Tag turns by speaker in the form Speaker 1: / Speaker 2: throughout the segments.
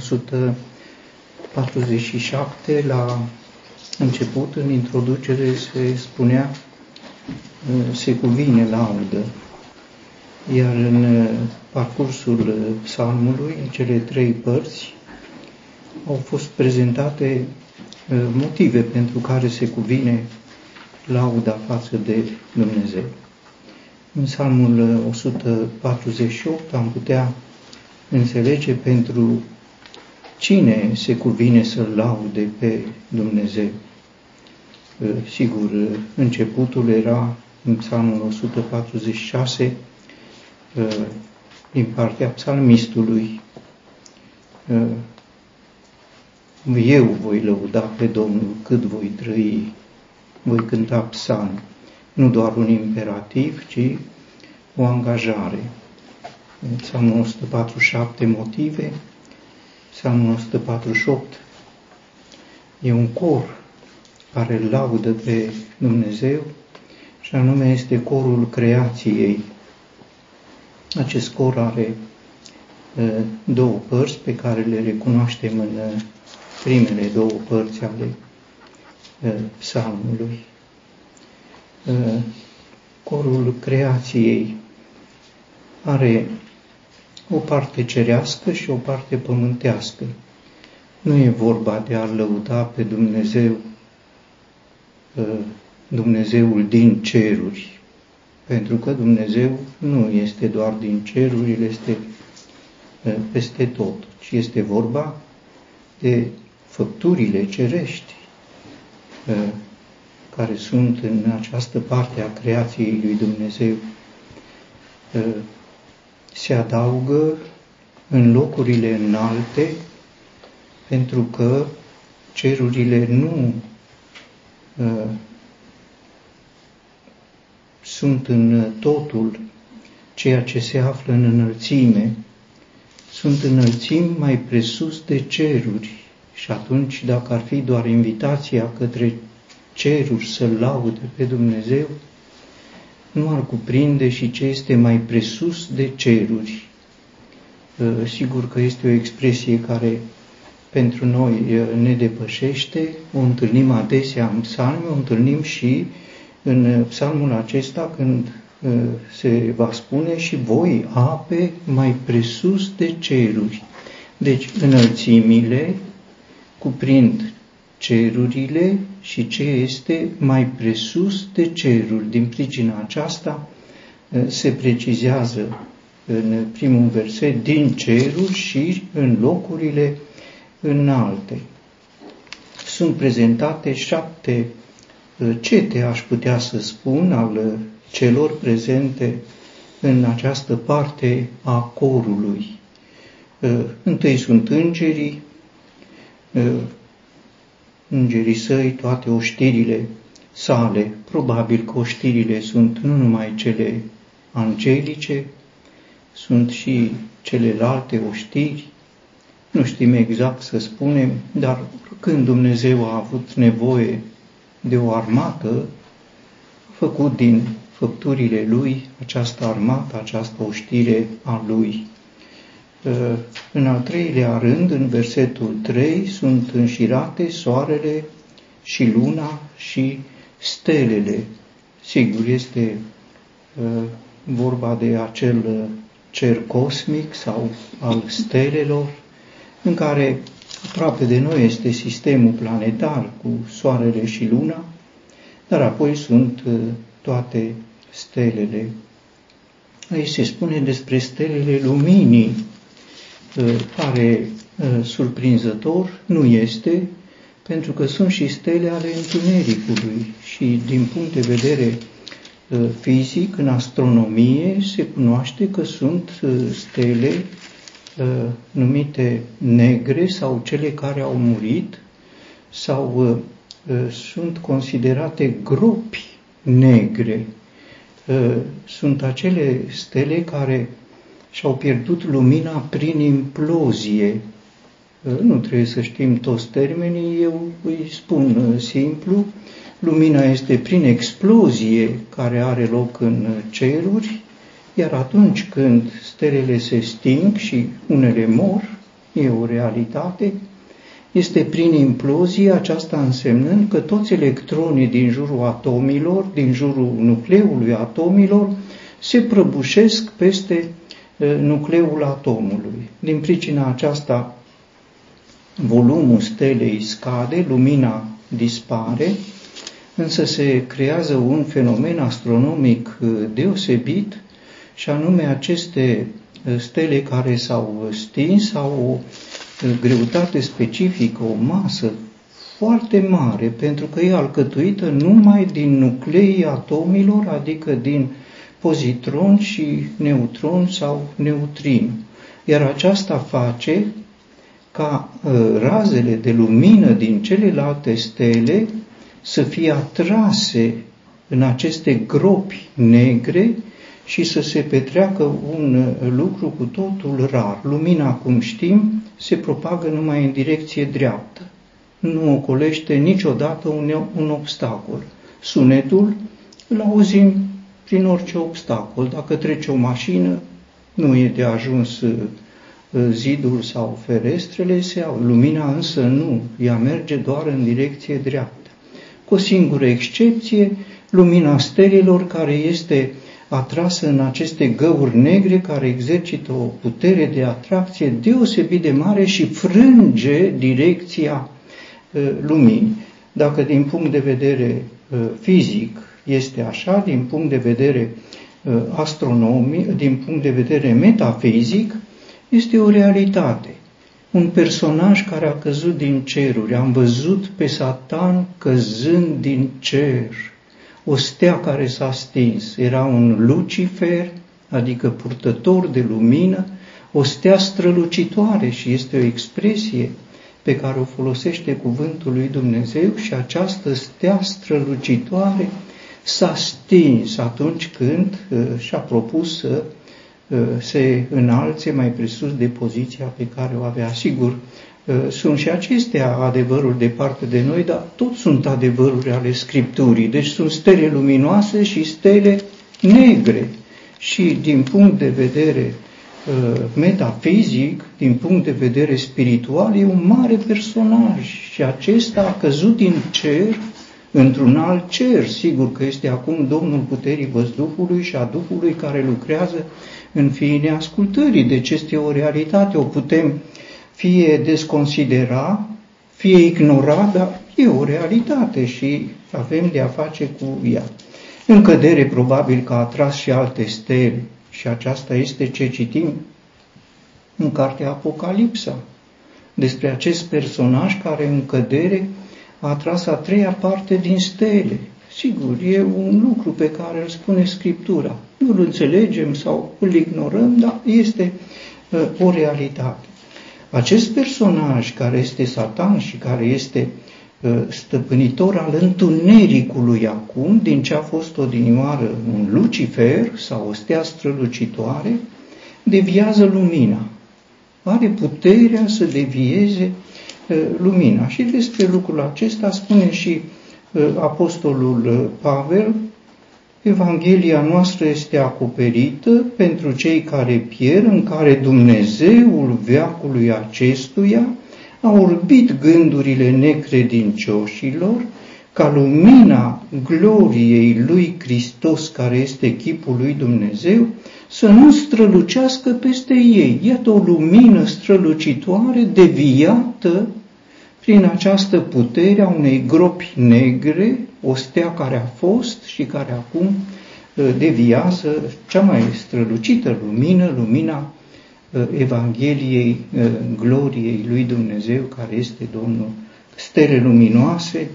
Speaker 1: 147, la început, în introducere, se spunea se cuvine laudă, iar în parcursul psalmului, în cele trei părți, au fost prezentate motive pentru care se cuvine lauda față de Dumnezeu. În psalmul 148 am putea înțelege pentru cine se cuvine să laude pe Dumnezeu. Sigur, începutul era în psalmul 146 din partea psalmistului. Eu voi lăuda pe Domnul cât voi trăi, voi cânta psalm. Nu doar un imperativ, ci o angajare. În psalmul 147 motive, psalmul 148 e un cor care laudă pe Dumnezeu și anume este corul creației. Acest cor are două părți pe care le recunoaștem în primele două părți ale psalmului. Corul creației are o parte cerească și o parte pământească. Nu e vorba de a lăuda pe Dumnezeu, Dumnezeul din ceruri, pentru că Dumnezeu nu este doar din ceruri, El este peste tot, ci este vorba de făpturile cerești care sunt în această parte a creației lui Dumnezeu se adaugă în locurile înalte, pentru că cerurile nu uh, sunt în totul ceea ce se află în înălțime, sunt înălțimi mai presus de ceruri. Și atunci, dacă ar fi doar invitația către ceruri să laude pe Dumnezeu, nu ar cuprinde și ce este mai presus de ceruri. Ă, sigur că este o expresie care pentru noi ă, ne depășește, o întâlnim adesea în psalmi, o întâlnim și în psalmul acesta când ă, se va spune și voi ape mai presus de ceruri. Deci înălțimile cuprind cerurile și ce este mai presus de ceruri. Din pricina aceasta eh, se precizează în primul verset din ceruri și în locurile înalte. Sunt prezentate șapte eh, cete, aș putea să spun, al celor prezente în această parte a corului. Eh, întâi sunt îngerii, îngerii săi, toate oștirile sale, probabil că oștirile sunt nu numai cele angelice, sunt și celelalte oștiri, nu știm exact să spunem, dar când Dumnezeu a avut nevoie de o armată, a făcut din făpturile lui această armată, această oștire a lui. Ă, în al treilea rând, în versetul 3, sunt înșirate soarele și luna și stelele. Sigur, este ă, vorba de acel cer cosmic sau al stelelor, în care aproape de noi este sistemul planetar cu soarele și luna, dar apoi sunt ă, toate stelele. Aici se spune despre stelele luminii, pare ă, surprinzător, nu este, pentru că sunt și stele ale întunericului și din punct de vedere ă, fizic, în astronomie, se cunoaște că sunt ă, stele numite negre sau cele care au murit sau sunt considerate gropi negre. Sunt acele stele care și-au pierdut lumina prin implozie. Nu trebuie să știm toți termenii, eu îi spun uh, simplu. Lumina este prin explozie care are loc în ceruri, iar atunci când stelele se sting și unele mor, e o realitate, este prin implozie, aceasta însemnând că toți electronii din jurul atomilor, din jurul nucleului atomilor, se prăbușesc peste nucleul atomului. Din pricina aceasta, volumul stelei scade, lumina dispare, însă se creează un fenomen astronomic deosebit, și anume aceste stele care s-au stins au o greutate specifică, o masă foarte mare, pentru că e alcătuită numai din nucleii atomilor, adică din pozitron și neutron sau neutrin. Iar aceasta face ca uh, razele de lumină din celelalte stele să fie atrase în aceste gropi negre și să se petreacă un uh, lucru cu totul rar. Lumina, cum știm, se propagă numai în direcție dreaptă. Nu ocolește niciodată un, un obstacol. Sunetul îl auzim prin orice obstacol. Dacă trece o mașină, nu e de ajuns uh, zidul sau ferestrele, se au. Lumina însă nu, ea merge doar în direcție dreaptă. Cu o singură excepție, lumina stelelor care este atrasă în aceste găuri negre care exercită o putere de atracție deosebit de mare și frânge direcția uh, luminii. Dacă din punct de vedere uh, fizic este așa, din punct de vedere uh, astronomic, din punct de vedere metafizic, este o realitate. Un personaj care a căzut din ceruri. Am văzut pe Satan căzând din cer o stea care s-a stins. Era un Lucifer, adică purtător de lumină, o stea strălucitoare și este o expresie pe care o folosește cuvântul lui Dumnezeu și această stea strălucitoare s-a stins atunci când uh, și-a propus să uh, se înalțe mai presus de poziția pe care o avea. Sigur, Uh, sunt și acestea adevăruri de parte de noi, dar tot sunt adevăruri ale Scripturii. Deci sunt stele luminoase și stele negre. Și din punct de vedere uh, metafizic, din punct de vedere spiritual, e un mare personaj și acesta a căzut din cer într-un alt cer. Sigur că este acum Domnul puterii văzduhului și a Duhului care lucrează în fiinea ascultării. Deci este o realitate, o putem uh, fie desconsidera, fie ignora, dar e o realitate și avem de a face cu ea. În cădere probabil că a atras și alte stele și aceasta este ce citim în cartea Apocalipsa, despre acest personaj care în cădere a atras a treia parte din stele. Sigur, e un lucru pe care îl spune Scriptura. Nu îl înțelegem sau îl ignorăm, dar este uh, o realitate. Acest personaj care este Satan și care este uh, stăpânitor al întunericului acum, din ce a fost odinioară un Lucifer sau o stea strălucitoare, deviază lumina. Are puterea să devieze uh, lumina. Și despre lucrul acesta spune și uh, apostolul Pavel Evanghelia noastră este acoperită pentru cei care pierd, în care Dumnezeul veacului acestuia a orbit gândurile necredincioșilor, ca lumina gloriei lui Hristos, care este chipul lui Dumnezeu, să nu strălucească peste ei. Iată o lumină strălucitoare, deviată prin această putere a unei gropi negre, o stea care a fost și care acum uh, deviază cea mai strălucită lumină, lumina uh, Evangheliei uh, gloriei lui Dumnezeu, care este Domnul, stele luminoase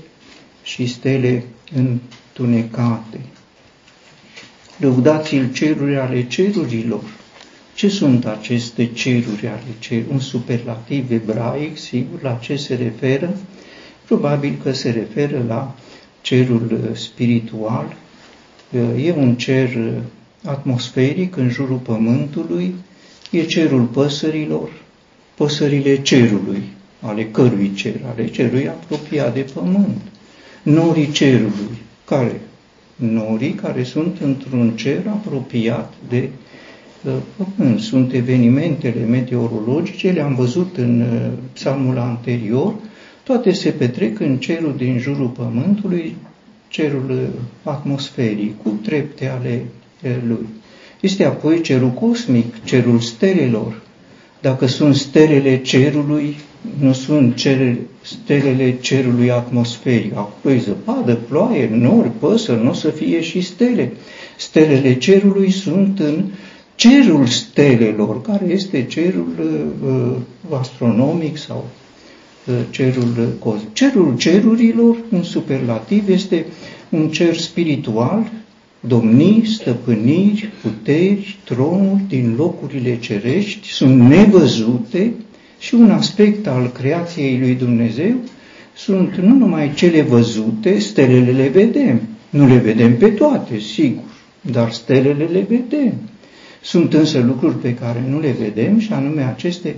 Speaker 1: și stele întunecate. Lăudați-l ceruri ale cerurilor, ce sunt aceste ceruri ale cerului? Un superlativ ebraic, sigur, la ce se referă? Probabil că se referă la cerul uh, spiritual. Uh, e un cer uh, atmosferic în jurul pământului, e cerul păsărilor, păsările cerului, ale cărui cer, ale cerului apropiat de pământ, norii cerului, care? Norii care sunt într-un cer apropiat de pământ. Sunt evenimentele meteorologice, le-am văzut în psalmul anterior, toate se petrec în cerul din jurul pământului, cerul atmosferic, cu trepte ale lui. Este apoi cerul cosmic, cerul stelelor. Dacă sunt stelele cerului, nu sunt cele, stelele cerului atmosferic. Acolo e zăpadă, ploaie, nori, păsări, nu o să fie și stele. Stelele cerului sunt în cerul stelelor, care este cerul uh, astronomic sau uh, cerul cosmic. Cerul cerurilor, în superlativ, este un cer spiritual, domnii, stăpâniri, puteri, tronuri din locurile cerești, sunt nevăzute și un aspect al creației lui Dumnezeu sunt nu numai cele văzute, stelele le vedem, nu le vedem pe toate, sigur, dar stelele le vedem. Sunt însă lucruri pe care nu le vedem și anume aceste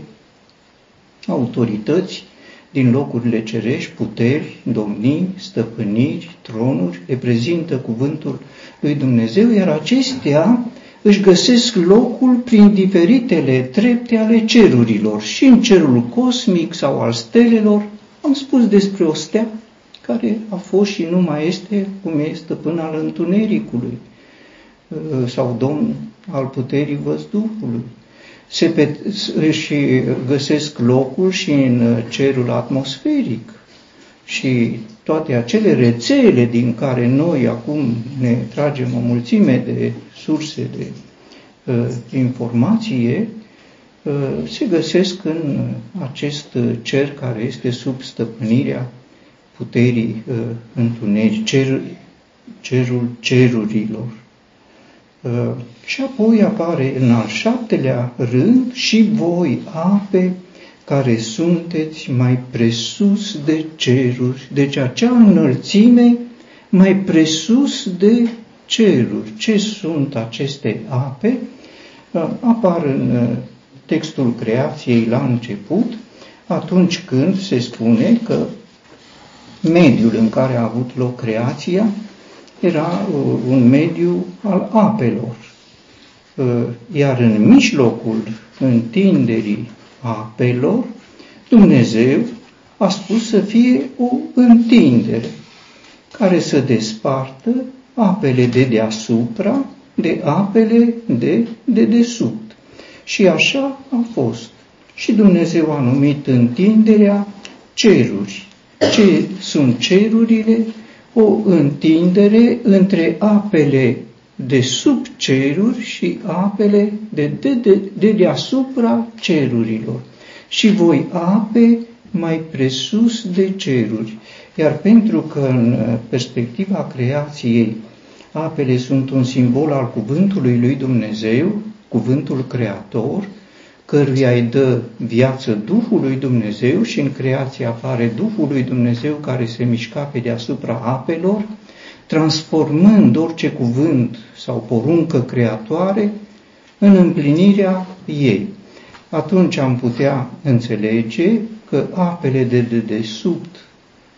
Speaker 1: autorități din locurile cerești, puteri, domnii, stăpâniri, tronuri, reprezintă cuvântul lui Dumnezeu, iar acestea își găsesc locul prin diferitele trepte ale cerurilor și în cerul cosmic sau al stelelor. Am spus despre o stea care a fost și nu mai este cum este până al întunericului uh, sau domn al puterii văzduhului. Se pe, și găsesc locul și în cerul atmosferic și toate acele rețele din care noi acum ne tragem o mulțime de surse de uh, informație, uh, se găsesc în acest cer care este sub stăpânirea puterii uh, întuneric, cer, cerul cerurilor. Uh, și apoi apare în al șaptelea rând și voi ape care sunteți mai presus de ceruri, deci acea înălțime mai presus de ceruri. Ce sunt aceste ape? Uh, apar în uh, textul creației la început, atunci când se spune că mediul în care a avut loc creația era uh, un mediu al apelor. Iar în mijlocul întinderii apelor, Dumnezeu a spus să fie o întindere care să despartă apele de deasupra de apele de, de desubt. Și așa a fost. Și Dumnezeu a numit întinderea ceruri. Ce sunt cerurile? O întindere între apele de sub ceruri și apele de, de, de, de deasupra cerurilor. Și voi ape mai presus de ceruri. Iar pentru că în perspectiva creației apele sunt un simbol al cuvântului lui Dumnezeu, cuvântul creator, căruia îi dă viață Duhului Dumnezeu și în creație apare Duhul lui Dumnezeu care se mișca pe deasupra apelor, transformând orice cuvânt sau poruncă creatoare în împlinirea ei. Atunci am putea înțelege că apele de dedesubt,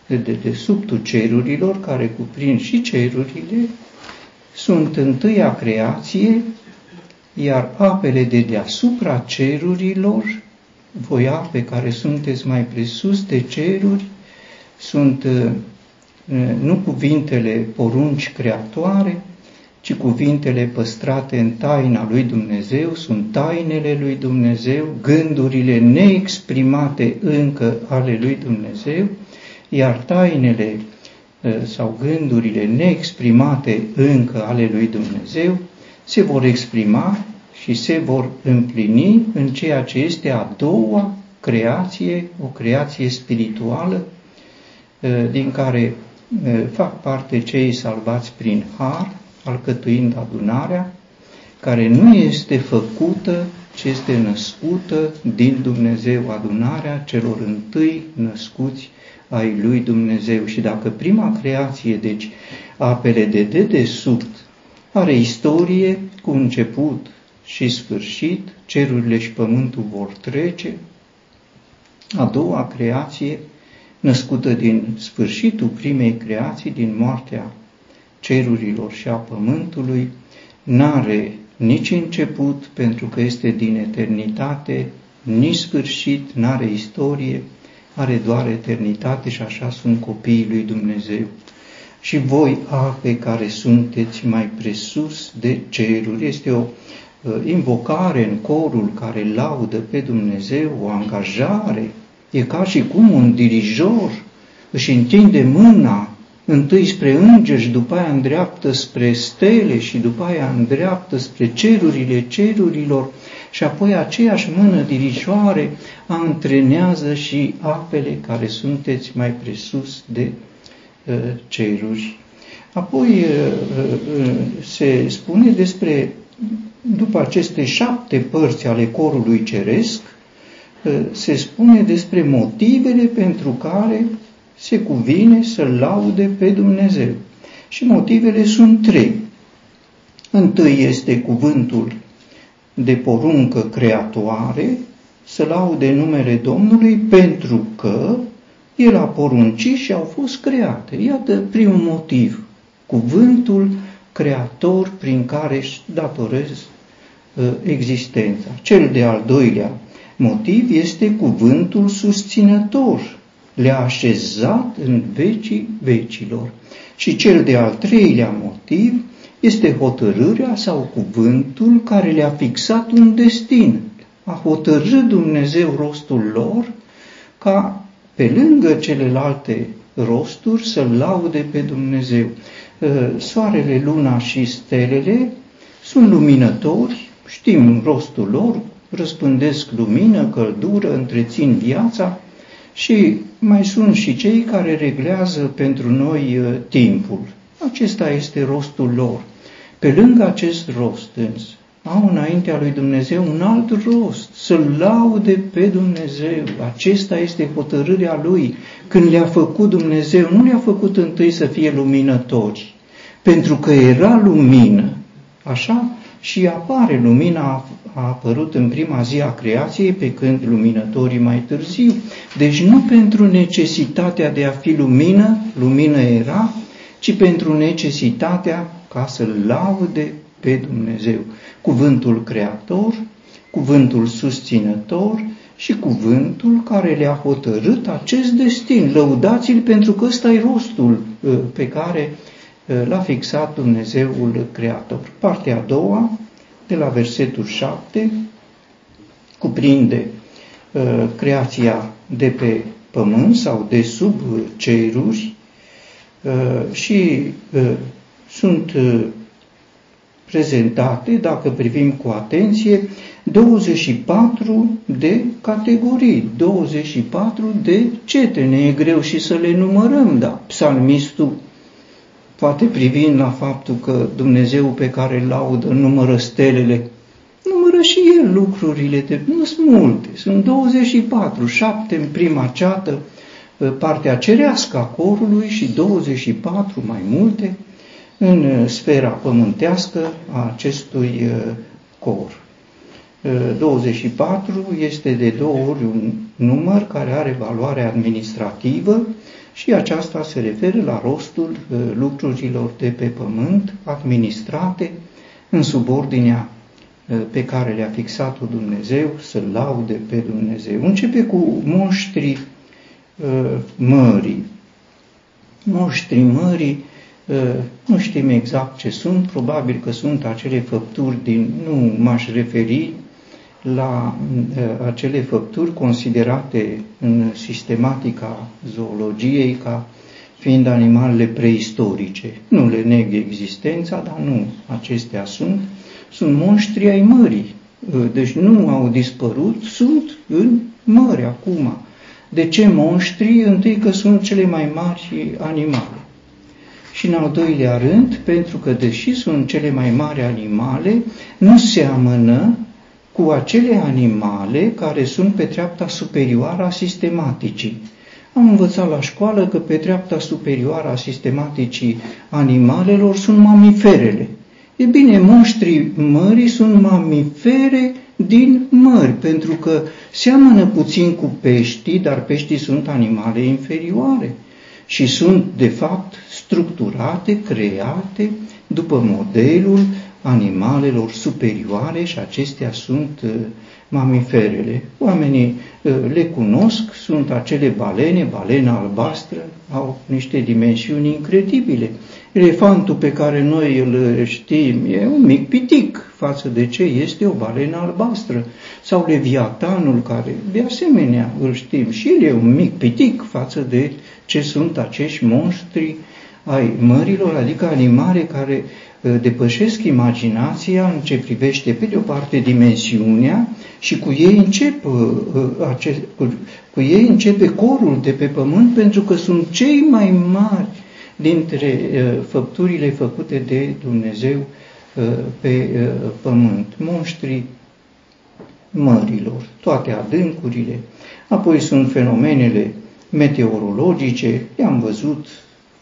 Speaker 1: de dedesubtul cerurilor, care cuprind și cerurile, sunt întâia creație, iar apele de deasupra cerurilor, voi ape care sunteți mai presus de ceruri, sunt uh, nu cuvintele porunci creatoare, ci cuvintele păstrate în taina lui Dumnezeu, sunt tainele lui Dumnezeu, gândurile neexprimate încă ale lui Dumnezeu, iar tainele sau gândurile neexprimate încă ale lui Dumnezeu se vor exprima și se vor împlini în ceea ce este a doua creație, o creație spirituală, din care fac parte cei salvați prin har, alcătuind adunarea, care nu este făcută, ci este născută din Dumnezeu, adunarea celor întâi născuți ai lui Dumnezeu. Și dacă prima creație, deci apele de dedesubt, are istorie cu început și sfârșit, cerurile și pământul vor trece, a doua creație, născută din sfârșitul primei creații, din moartea cerurilor și a pământului, n-are nici început, pentru că este din eternitate, nici sfârșit, n-are istorie, are doar eternitate și așa sunt copiii lui Dumnezeu. Și voi, ape care sunteți mai presus de ceruri, este o uh, invocare în corul care laudă pe Dumnezeu, o angajare. E ca și cum un dirijor își întinde mâna întâi spre îngeri și după aia îndreaptă spre stele și după aia îndreaptă spre cerurile cerurilor și apoi aceeași mână dirijoare antrenează și apele care sunteți mai presus de uh, ceruri. Apoi uh, uh, se spune despre, după aceste șapte părți ale corului ceresc, se spune despre motivele pentru care se cuvine să laude pe Dumnezeu. Și motivele sunt trei. Întâi este cuvântul de poruncă creatoare, să laude numele Domnului pentru că El a poruncit și au fost create. Iată primul motiv, cuvântul creator prin care își datorez uh, existența. Cel de-al doilea motiv este cuvântul susținător, le-a așezat în vecii vecilor. Și cel de-al treilea motiv este hotărârea sau cuvântul care le-a fixat un destin. A hotărât Dumnezeu rostul lor ca pe lângă celelalte rosturi să laude pe Dumnezeu. Ă, soarele, luna și stelele sunt luminători, știm rostul lor, răspândesc lumină, căldură, întrețin viața și mai sunt și cei care reglează pentru noi ă, timpul. Acesta este rostul lor. Pe lângă acest rost însă, au înaintea lui Dumnezeu un alt rost, să-L laude pe Dumnezeu. Acesta este hotărârea Lui. Când le-a făcut Dumnezeu, nu le-a făcut întâi să fie luminători, pentru că era lumină. Așa și apare lumina, a apărut în prima zi a creației, pe când luminătorii mai târziu. Deci nu pentru necesitatea de a fi lumină, lumină era, ci pentru necesitatea ca să laude pe Dumnezeu. Cuvântul creator, cuvântul susținător și cuvântul care le-a hotărât acest destin. Lăudați-l pentru că ăsta e rostul uh, pe care uh, l-a fixat Dumnezeul creator. Partea a doua, de la versetul 7, cuprinde uh, creația de pe pământ sau de sub ceruri și sunt uh, prezentate, dacă privim cu atenție, 24 de categorii, 24 de cetene. E greu și să le numărăm, dar psalmistul, poate privind la faptul că Dumnezeu pe care îl laudă numără stelele, numără și el lucrurile, de, nu sunt multe, sunt 24, 7 în prima ceată, uh, partea cerească a corului și 24 mai multe în uh, sfera pământească a acestui uh, cor. 24 uh, este de două ori un număr care are valoare administrativă și aceasta se referă la rostul lucrurilor de pe pământ administrate în subordinea pe care le-a fixat-o Dumnezeu să laude pe Dumnezeu. Începe cu monștrii mării. Monștrii mării Ă, nu știm exact ce sunt, probabil că sunt acele făpturi din, nu m-aș referi la ă, acele făpturi considerate în sistematica zoologiei ca fiind animalele preistorice. Nu le neg existența, dar nu acestea sunt. Sunt monștri ai mării, ă, deci nu au dispărut, sunt în mări acum. De ce monștri? Întâi că sunt cele mai mari animale și în al doilea rând, pentru că deși sunt cele mai mari animale, nu seamănă cu acele animale care sunt pe treapta superioară a sistematicii. Am învățat la școală că pe treapta superioară a sistematicii animalelor sunt mamiferele. E bine, monștrii mării sunt mamifere din mări, pentru că seamănă puțin cu peștii, dar peștii sunt animale inferioare și sunt, de fapt, structurate, create după modelul animalelor superioare și acestea sunt uh, mamiferele. Oamenii uh, le cunosc, sunt acele balene, balena albastră, au niște dimensiuni incredibile. Elefantul pe care noi îl știm e un mic pitic față de ce este o balenă albastră. Sau leviatanul care de asemenea îl știm și el e un mic pitic față de ce sunt acești monștri ai mărilor, adică animale care uh, depășesc imaginația în ce privește, pe de o parte, dimensiunea și cu ei, încep, uh, uh, cu, cu ei începe corul de pe pământ pentru că sunt cei mai mari dintre făpturile făcute de Dumnezeu pe pământ, monștrii mărilor, toate adâncurile. Apoi sunt fenomenele meteorologice, i-am văzut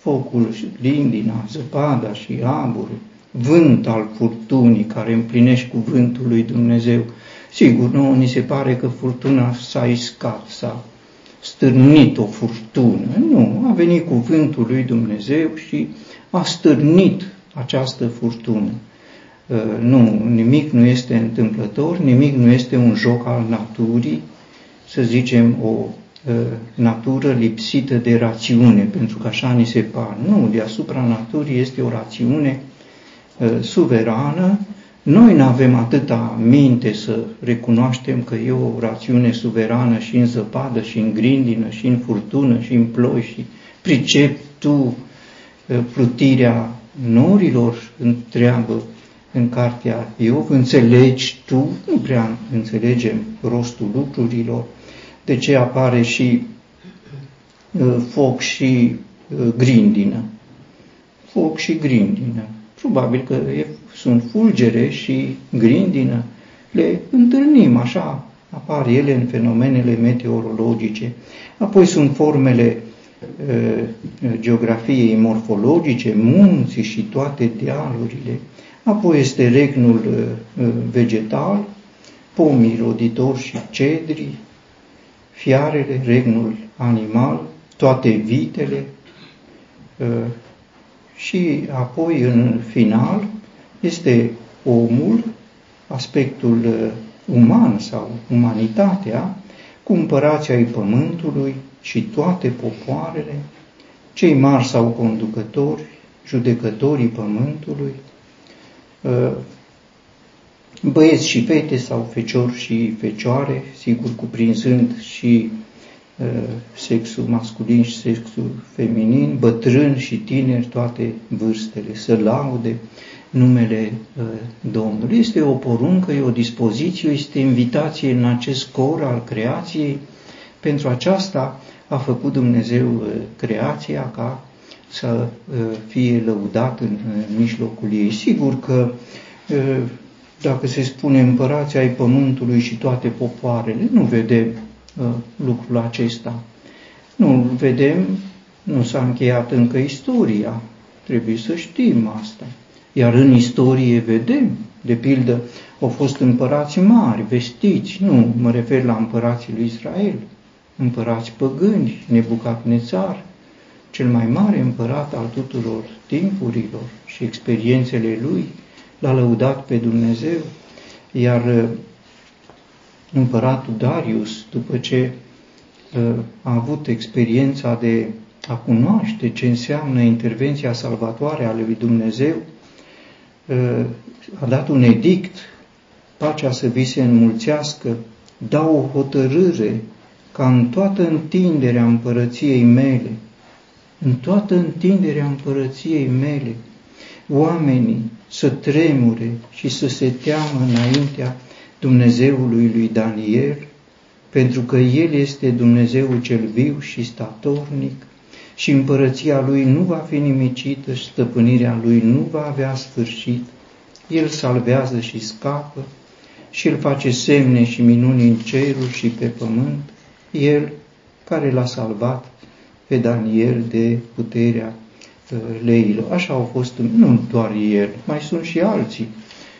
Speaker 1: focul, lindina, zăpada și aburul, vânt al furtunii care împlinește cuvântul lui Dumnezeu. Sigur, nu, ni se pare că furtuna s-a iscat, s-a stârnit o furtună. Nu, a venit cuvântul lui Dumnezeu și a stârnit această furtună. Uh, nu, nimic nu este întâmplător, nimic nu este un joc al naturii, să zicem o uh, natură lipsită de rațiune, pentru că așa ni se pare. Nu, deasupra naturii este o rațiune uh, suverană. Noi nu avem atâta minte să recunoaștem că e o rațiune suverană și în zăpadă, și în grindină, și în furtună, și în ploi, și pricep tu plutirea norilor întreabă în cartea Iov, înțelegi tu, nu prea înțelegem rostul lucrurilor, de ce apare și uh, foc și uh, grindină. Foc și grindină. Probabil că e, sunt fulgere și grindină. Le întâlnim așa, apar ele în fenomenele meteorologice. Apoi sunt formele uh, geografiei morfologice, munții și toate dealurile, Apoi este regnul uh, uh, vegetal, pomii roditori și cedri, fiarele, regnul animal, toate vitele uh, și apoi în final este omul, aspectul uman sau umanitatea, cu împărația ai pământului și toate popoarele, cei mari sau conducători, judecătorii pământului, Uh, băieți și fete sau feciori și fecioare, sigur cuprinzând și uh, sexul masculin și sexul feminin, bătrâni și tineri, toate vârstele, să laude numele uh, Domnului. Este o poruncă, e o dispoziție, este invitație în acest cor al creației. Pentru aceasta a făcut Dumnezeu creația ca să fie lăudat în mijlocul ei. Sigur că dacă se spune împărații ai pământului și toate popoarele, nu vedem lucrul acesta. Nu vedem, nu s-a încheiat încă istoria. Trebuie să știm asta. Iar în istorie vedem, de pildă, au fost împărați mari, vestiți, nu mă refer la împărații lui Israel, împărați păgâni, Nebucadnețar, cel mai mare împărat al tuturor timpurilor și experiențele lui, l-a lăudat pe Dumnezeu, iar uh, împăratul Darius, după ce uh, a avut experiența de a cunoaște ce înseamnă intervenția salvatoare a lui Dumnezeu, uh, a dat un edict, pacea să vi se înmulțească, dau o hotărâre ca în toată întinderea împărăției mele, în toată întinderea împărăției mele, oamenii să tremure și să se teamă înaintea Dumnezeului lui Daniel, pentru că El este Dumnezeul cel viu și statornic și împărăția Lui nu va fi nimicită și stăpânirea Lui nu va avea sfârșit. El salvează și scapă și El face semne și minuni în cerul și pe pământ, El care l-a salvat pe Daniel de puterea uh, leilor. Așa au fost, nu doar el, mai sunt și alții.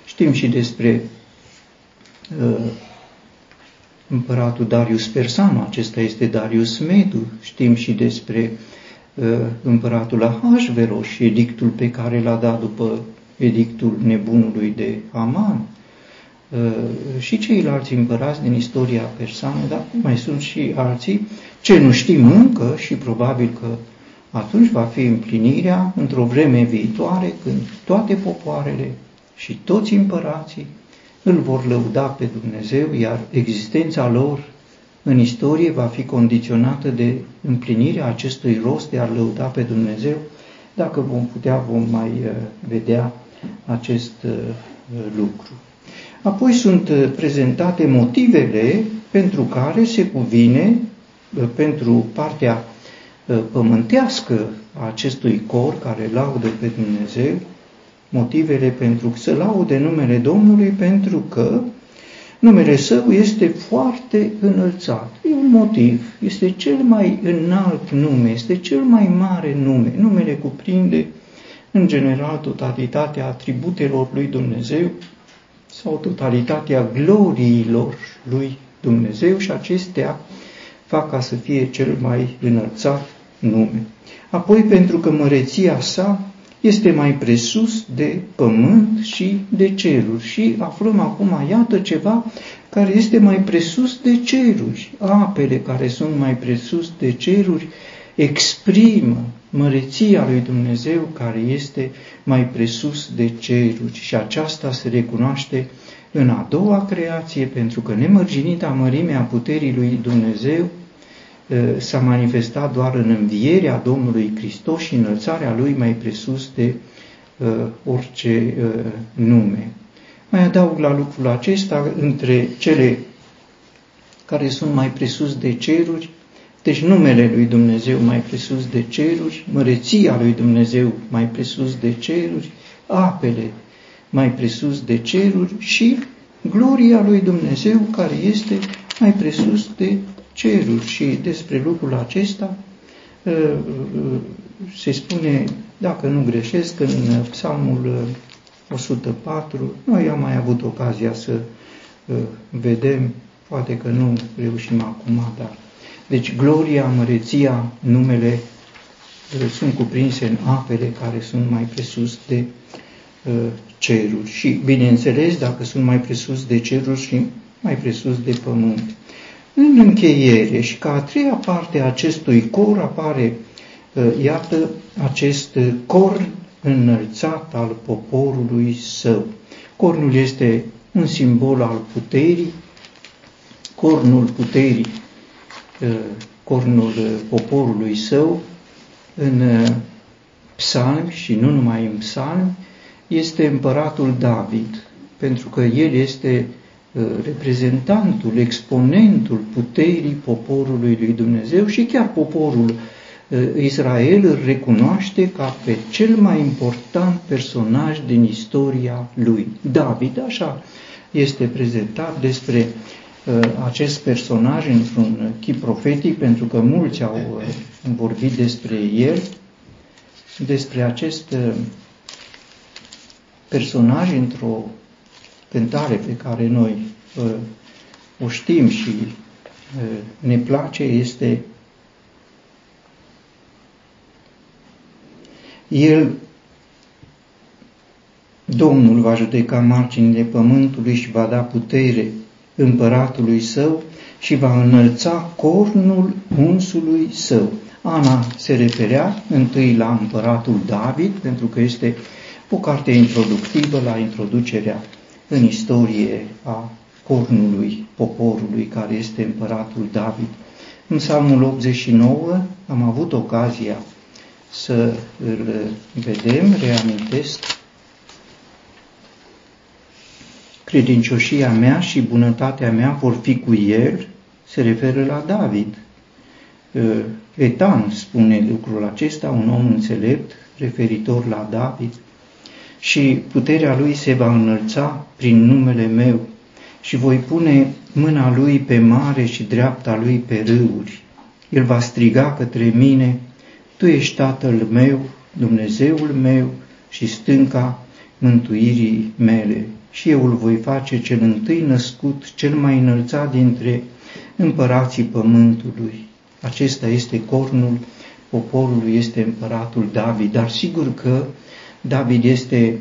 Speaker 1: Știm și despre uh, împăratul Darius Persanu, acesta este Darius Medu, știm și despre uh, împăratul Ahasveros și edictul pe care l-a dat după edictul nebunului de Aman, uh, și ceilalți împărați din istoria persană, dar mai sunt și alții ce nu știm încă și probabil că atunci va fi împlinirea într-o vreme viitoare când toate popoarele și toți împărații îl vor lăuda pe Dumnezeu, iar existența lor în istorie va fi condiționată de împlinirea acestui rost de a lăuda pe Dumnezeu. Dacă vom putea, vom mai uh, vedea acest uh, lucru. Apoi sunt uh, prezentate motivele pentru care se cuvine pentru partea pământească a acestui cor care laudă pe Dumnezeu, motivele pentru să laude numele Domnului, pentru că numele său este foarte înălțat. E un motiv, este cel mai înalt nume, este cel mai mare nume. Numele cuprinde, în general, totalitatea atributelor lui Dumnezeu sau totalitatea gloriilor lui Dumnezeu și acestea fac ca să fie cel mai înălțat nume. Apoi, pentru că măreția sa este mai presus de pământ și de ceruri. Și aflăm acum, iată ceva care este mai presus de ceruri. Apele care sunt mai presus de ceruri exprimă măreția lui Dumnezeu care este mai presus de ceruri și aceasta se recunoaște în a doua creație, pentru că nemărginita mărimea puterii lui Dumnezeu s-a manifestat doar în învierea Domnului Hristos și înălțarea Lui mai presus de uh, orice uh, nume. Mai adaug la lucrul acesta între cele care sunt mai presus de ceruri, deci numele lui Dumnezeu mai presus de ceruri, măreția lui Dumnezeu mai presus de ceruri, apele mai presus de ceruri și gloria lui Dumnezeu care este mai presus de ceruri și despre lucrul acesta ă, ă, se spune, dacă nu greșesc, în Psalmul 104, noi am mai avut ocazia să ă, vedem, poate că nu reușim acum, dar... Deci gloria, măreția, numele sunt cuprinse în apele care sunt mai presus de ceruri. Și, bineînțeles, dacă sunt mai presus de ceruri și mai presus de pământ. În încheiere și ca a treia parte a acestui cor apare, uh, iată, acest corn înălțat al poporului său. Cornul este un simbol al puterii, cornul puterii, uh, cornul poporului său, în uh, psalmi și nu numai în psalmi, este împăratul David, pentru că el este Uh, reprezentantul, exponentul puterii poporului lui Dumnezeu și chiar poporul uh, Israel îl recunoaște ca pe cel mai important personaj din istoria lui. David, așa este prezentat despre uh, acest personaj într-un chip profetic, pentru că mulți au vorbit despre el, despre acest personaj într-o cântare pe care noi uh, o știm și uh, ne place este El, Domnul va judeca marginile pământului și va da putere împăratului său și va înălța cornul unsului său. Ana se referea întâi la împăratul David, pentru că este o carte introductivă la introducerea în istorie a cornului poporului care este împăratul David. În Psalmul 89 am avut ocazia să îl vedem, reamintesc, credincioșia mea și bunătatea mea vor fi cu el, se referă la David. Etan spune lucrul acesta, un om înțelept referitor la David, și puterea lui se va înălța prin numele meu și voi pune mâna lui pe mare și dreapta lui pe râuri. El va striga către mine, Tu ești Tatăl meu, Dumnezeul meu și stânca mântuirii mele. Și eu îl voi face cel întâi născut, cel mai înălțat dintre împărații pământului. Acesta este cornul poporului, este împăratul David, dar sigur că David este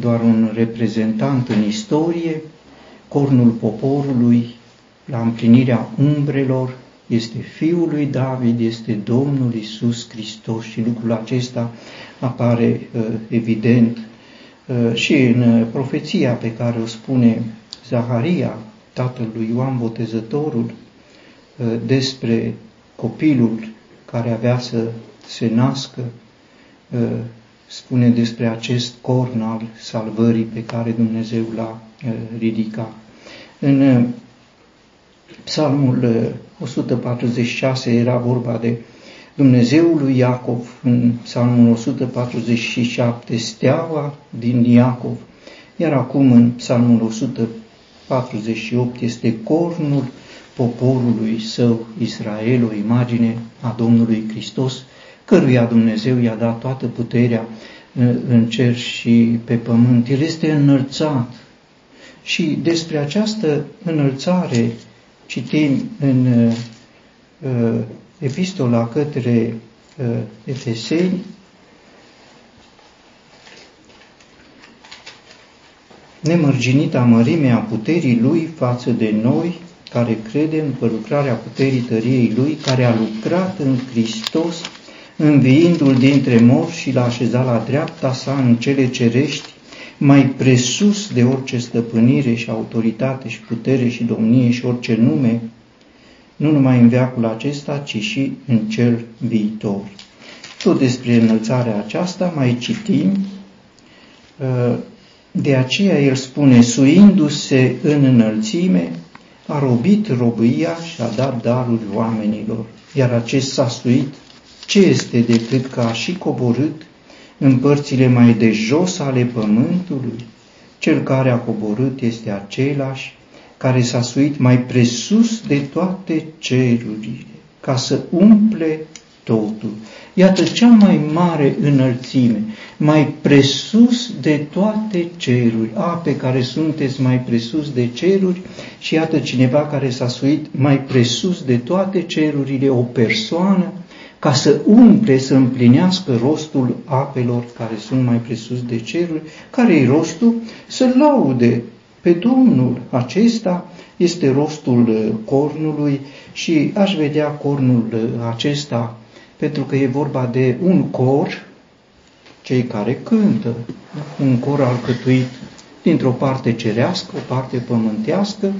Speaker 1: doar un reprezentant în istorie, cornul poporului, la împlinirea umbrelor, este Fiul lui David, este Domnul Isus Hristos și lucrul acesta apare evident și în profeția pe care o spune Zaharia, tatăl lui Ioan Botezătorul, despre copilul care avea să se nască, spune despre acest corn al salvării pe care Dumnezeu l-a ridicat. În Psalmul 146 era vorba de Dumnezeul lui Iacov, în Psalmul 147, steaua din Iacov, iar acum în Psalmul 148 este cornul poporului său Israel, o imagine a Domnului Hristos, căruia Dumnezeu i-a dat toată puterea în cer și pe pământ. El este înălțat și despre această înălțare citim în uh, epistola către uh, Efeseni, nemărginita mărimea puterii Lui față de noi, care credem pe lucrarea puterii tăriei Lui, care a lucrat în Hristos, înviindu-L dintre morți și l-a așezat la dreapta sa în cele cerești, mai presus de orice stăpânire și autoritate și putere și domnie și orice nume, nu numai în veacul acesta, ci și în cel viitor. Tot despre înălțarea aceasta mai citim, uh, de aceea el spune, suindu-se în înălțime, a robit robia și a dat darul oamenilor, iar acest s-a suit, ce este decât că a și coborât în părțile mai de jos ale pământului, cel care a coborât este același care s-a suit mai presus de toate cerurile, ca să umple totul. Iată cea mai mare înălțime, mai presus de toate ceruri, ape care sunteți mai presus de ceruri și iată cineva care s-a suit mai presus de toate cerurile, o persoană ca să umple, să împlinească rostul apelor care sunt mai presus de ceruri, care e rostul? Să laude pe Domnul. Acesta este rostul uh, cornului și aș vedea cornul uh, acesta pentru că e vorba de un cor, cei care cântă, un cor alcătuit dintr-o parte cerească, o parte pământească,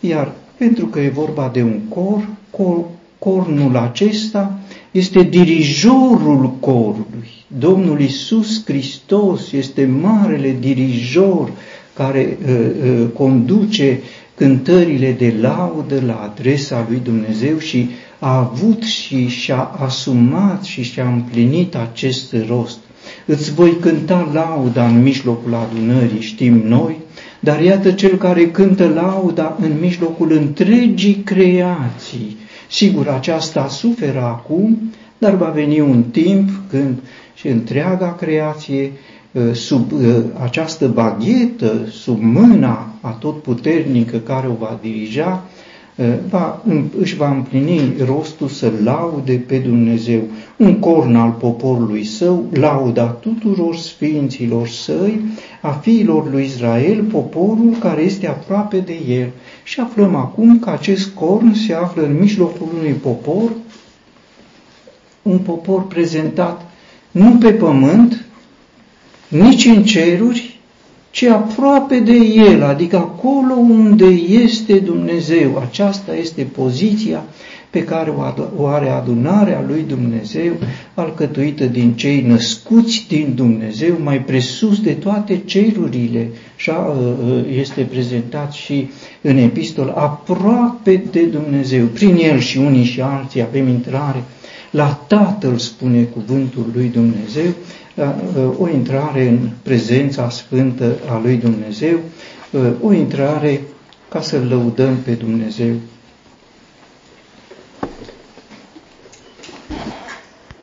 Speaker 1: iar pentru că e vorba de un cor, cor cornul acesta este dirijorul corului. Domnul Isus Hristos este marele dirijor care uh, uh, conduce cântările de laudă la adresa lui Dumnezeu și a avut și și-a asumat și și-a împlinit acest rost. Îți voi cânta lauda în mijlocul adunării, știm noi, dar iată cel care cântă lauda în mijlocul întregii creații. Sigur, aceasta suferă acum, dar va veni un timp când și întreaga creație ă, sub ă, această baghetă, sub mâna atotputernică care o va dirija, ă, va, își va împlini rostul să laude pe Dumnezeu. Un corn al poporului său, lauda tuturor sfinților săi, a fiilor lui Israel, poporul care este aproape de el. Și aflăm acum că acest corn se află în mijlocul unui popor un popor prezentat nu pe pământ, nici în ceruri, ci aproape de El, adică acolo unde este Dumnezeu. Aceasta este poziția pe care o are adunarea lui Dumnezeu, alcătuită din cei născuți din Dumnezeu, mai presus de toate cerurile. Și este prezentat și în epistol, aproape de Dumnezeu. Prin El și unii și alții avem intrare la Tatăl, spune cuvântul lui Dumnezeu, o intrare în prezența sfântă a lui Dumnezeu, o intrare ca să lăudăm pe Dumnezeu